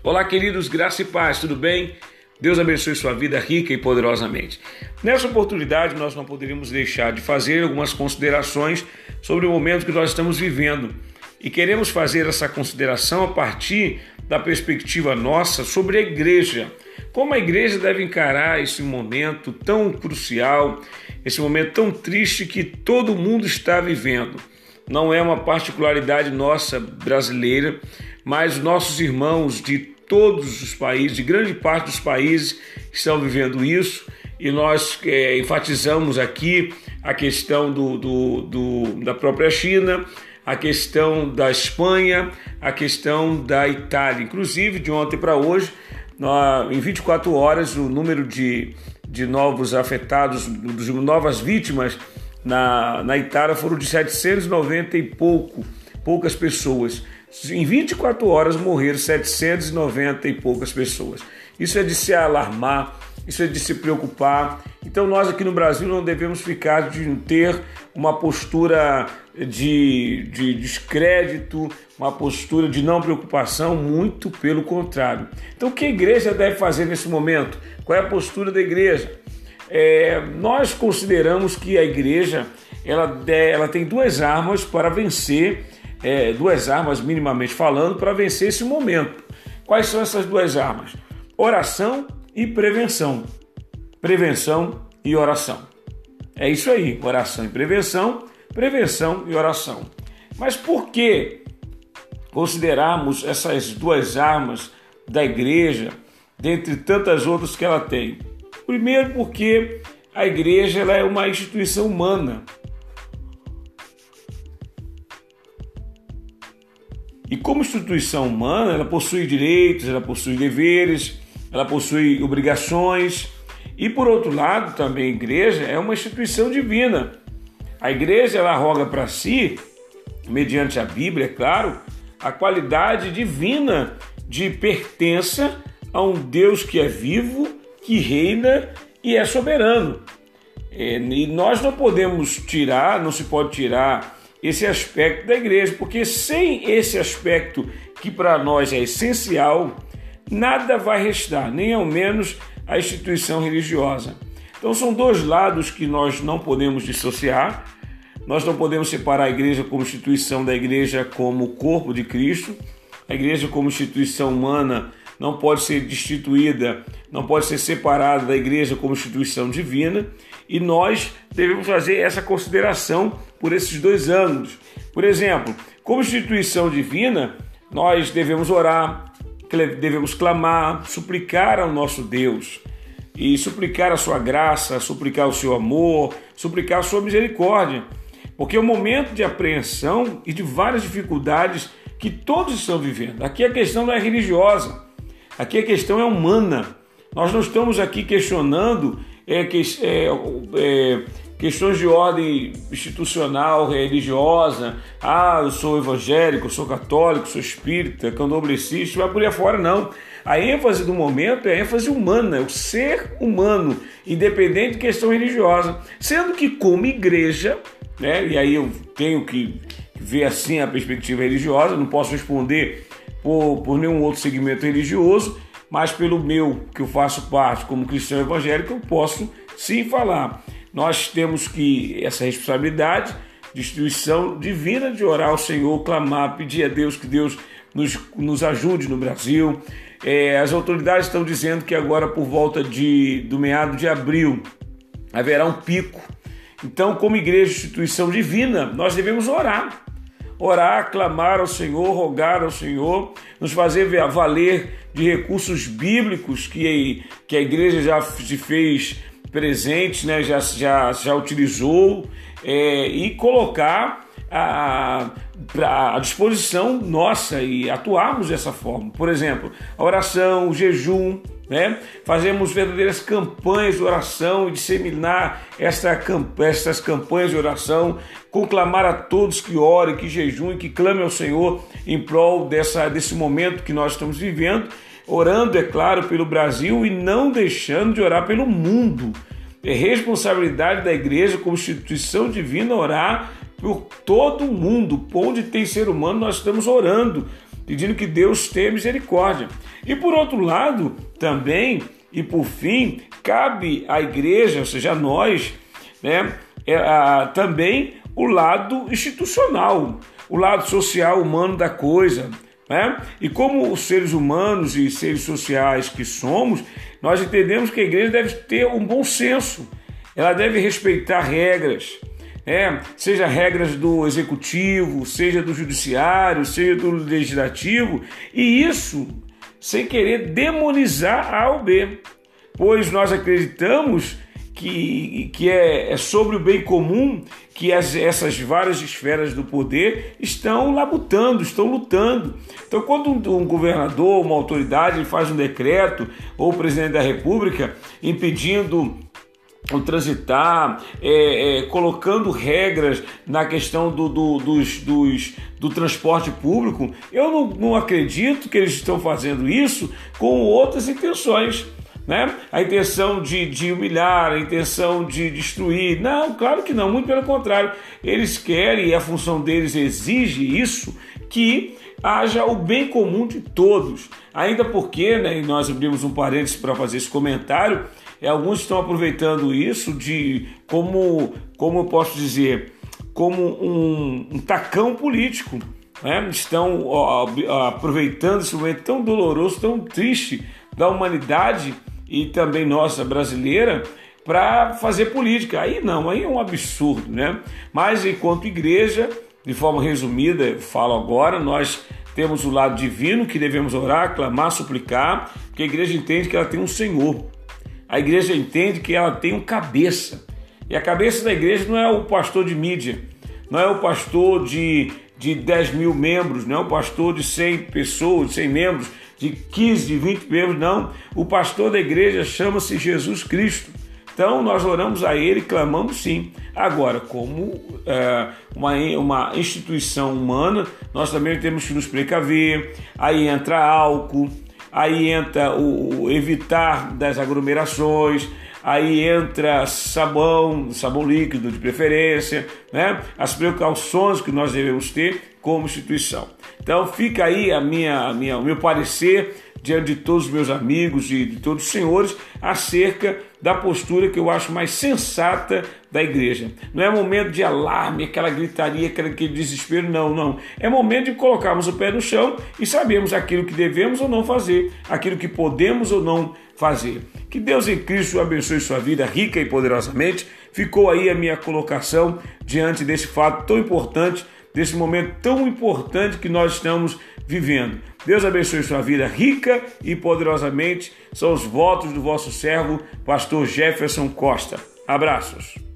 Olá, queridos, graça e paz, tudo bem? Deus abençoe sua vida rica e poderosamente. Nessa oportunidade, nós não poderíamos deixar de fazer algumas considerações sobre o momento que nós estamos vivendo. E queremos fazer essa consideração a partir da perspectiva nossa sobre a igreja. Como a igreja deve encarar esse momento tão crucial, esse momento tão triste que todo mundo está vivendo. Não é uma particularidade nossa brasileira, mas nossos irmãos de todos os países, de grande parte dos países, estão vivendo isso e nós é, enfatizamos aqui a questão do, do, do, da própria China, a questão da Espanha, a questão da Itália. Inclusive, de ontem para hoje, nós, em 24 horas, o número de, de novos afetados, de novas vítimas na, na Itália foram de 790 e pouco, poucas pessoas. Em 24 horas morreram 790 e poucas pessoas. Isso é de se alarmar, isso é de se preocupar. Então nós aqui no Brasil não devemos ficar de ter uma postura de, de descrédito, uma postura de não preocupação, muito pelo contrário. Então o que a igreja deve fazer nesse momento? Qual é a postura da igreja? É, nós consideramos que a igreja ela, ela tem duas armas para vencer é, duas armas, minimamente falando, para vencer esse momento. Quais são essas duas armas? Oração e prevenção. Prevenção e oração. É isso aí, oração e prevenção, prevenção e oração. Mas por que considerarmos essas duas armas da igreja, dentre tantas outras que ela tem? Primeiro, porque a igreja ela é uma instituição humana, E como instituição humana, ela possui direitos, ela possui deveres, ela possui obrigações. E por outro lado, também a igreja é uma instituição divina. A igreja ela roga para si, mediante a Bíblia, é claro, a qualidade divina de pertença a um Deus que é vivo, que reina e é soberano. É, e nós não podemos tirar, não se pode tirar esse aspecto da igreja, porque sem esse aspecto que para nós é essencial, nada vai restar, nem ao menos a instituição religiosa. Então são dois lados que nós não podemos dissociar. Nós não podemos separar a igreja como instituição da igreja como corpo de Cristo. A igreja como instituição humana não pode ser destituída, não pode ser separada da igreja como instituição divina, e nós devemos fazer essa consideração por esses dois ângulos. Por exemplo, como instituição divina, nós devemos orar, devemos clamar, suplicar ao nosso Deus e suplicar a sua graça, suplicar o seu amor, suplicar a sua misericórdia. Porque é um momento de apreensão e de várias dificuldades que todos estão vivendo. Aqui a questão não é religiosa, aqui a questão é humana. Nós não estamos aqui questionando é, que, é, é, questões de ordem institucional, religiosa. Ah, eu sou evangélico, sou católico, sou espírita, candomblessista, vai por aí fora, não. A ênfase do momento é a ênfase humana, é o ser humano, independente de questão religiosa. Sendo que, como igreja, né, e aí eu tenho que ver assim a perspectiva religiosa, não posso responder por, por nenhum outro segmento religioso, mas pelo meu, que eu faço parte como cristão evangélico, eu posso sim falar. Nós temos que essa responsabilidade de instituição divina de orar ao Senhor, clamar, pedir a Deus que Deus nos, nos ajude no Brasil. É, as autoridades estão dizendo que agora, por volta de, do meado de abril, haverá um pico. Então, como igreja, instituição divina, nós devemos orar orar, clamar ao Senhor, rogar ao Senhor, nos fazer valer de recursos bíblicos que, que a igreja já se fez presente, né, já, já, já utilizou, é, e colocar a, à disposição nossa e atuarmos dessa forma. Por exemplo, a oração, o jejum, né? Fazemos verdadeiras campanhas de oração e disseminar esta, estas campanhas de oração, conclamar a todos que orem, que jejuem, que clamem ao Senhor em prol dessa, desse momento que nós estamos vivendo, orando, é claro, pelo Brasil e não deixando de orar pelo mundo. É responsabilidade da igreja, como instituição divina, orar por todo mundo. Onde tem ser humano, nós estamos orando pedindo que Deus tenha misericórdia. E por outro lado, também, e por fim, cabe à igreja, ou seja, a nós, né, é, a, também o lado institucional, o lado social humano da coisa. Né? E como seres humanos e seres sociais que somos, nós entendemos que a igreja deve ter um bom senso, ela deve respeitar regras, é, seja regras do executivo, seja do judiciário, seja do legislativo, e isso sem querer demonizar A ou B, pois nós acreditamos que, que é, é sobre o bem comum que as, essas várias esferas do poder estão labutando, estão lutando. Então, quando um, um governador, uma autoridade faz um decreto, ou o presidente da República, impedindo o transitar, é, é, colocando regras na questão do, do, dos, dos, do transporte público, eu não, não acredito que eles estão fazendo isso com outras intenções. Né? A intenção de, de humilhar, a intenção de destruir. Não, claro que não, muito pelo contrário. Eles querem, e a função deles exige isso, que haja o bem comum de todos. Ainda porque, né, e nós abrimos um parênteses para fazer esse comentário, alguns estão aproveitando isso de como, como eu posso dizer, como um, um tacão político. Né? Estão ó, aproveitando esse momento tão doloroso, tão triste da humanidade e também nossa brasileira para fazer política. Aí não, aí é um absurdo, né? Mas enquanto igreja, de forma resumida, eu falo agora, nós temos o lado divino que devemos orar, clamar, suplicar, porque a igreja entende que ela tem um Senhor. A igreja entende que ela tem um cabeça. E a cabeça da igreja não é o pastor de mídia, não é o pastor de, de 10 mil membros, não é o pastor de 100 pessoas, de 100 membros, de 15, de 20 membros, não. O pastor da igreja chama-se Jesus Cristo. Então nós oramos a Ele, clamamos sim. Agora, como é, uma, uma instituição humana, nós também temos que nos precaver. Aí entra álcool, aí entra o evitar das aglomerações, aí entra sabão, sabão líquido de preferência, né? As precauções que nós devemos ter como instituição. Então fica aí a minha, a minha, o meu parecer diante de todos os meus amigos e de todos os senhores acerca da postura que eu acho mais sensata da igreja. Não é momento de alarme, aquela gritaria, aquele desespero, não, não. É momento de colocarmos o pé no chão e sabermos aquilo que devemos ou não fazer, aquilo que podemos ou não fazer. Que Deus em Cristo abençoe sua vida rica e poderosamente. Ficou aí a minha colocação diante desse fato tão importante, desse momento tão importante que nós estamos vivendo. Deus abençoe sua vida rica e poderosamente. São os votos do vosso servo, pastor Jefferson Costa. Abraços.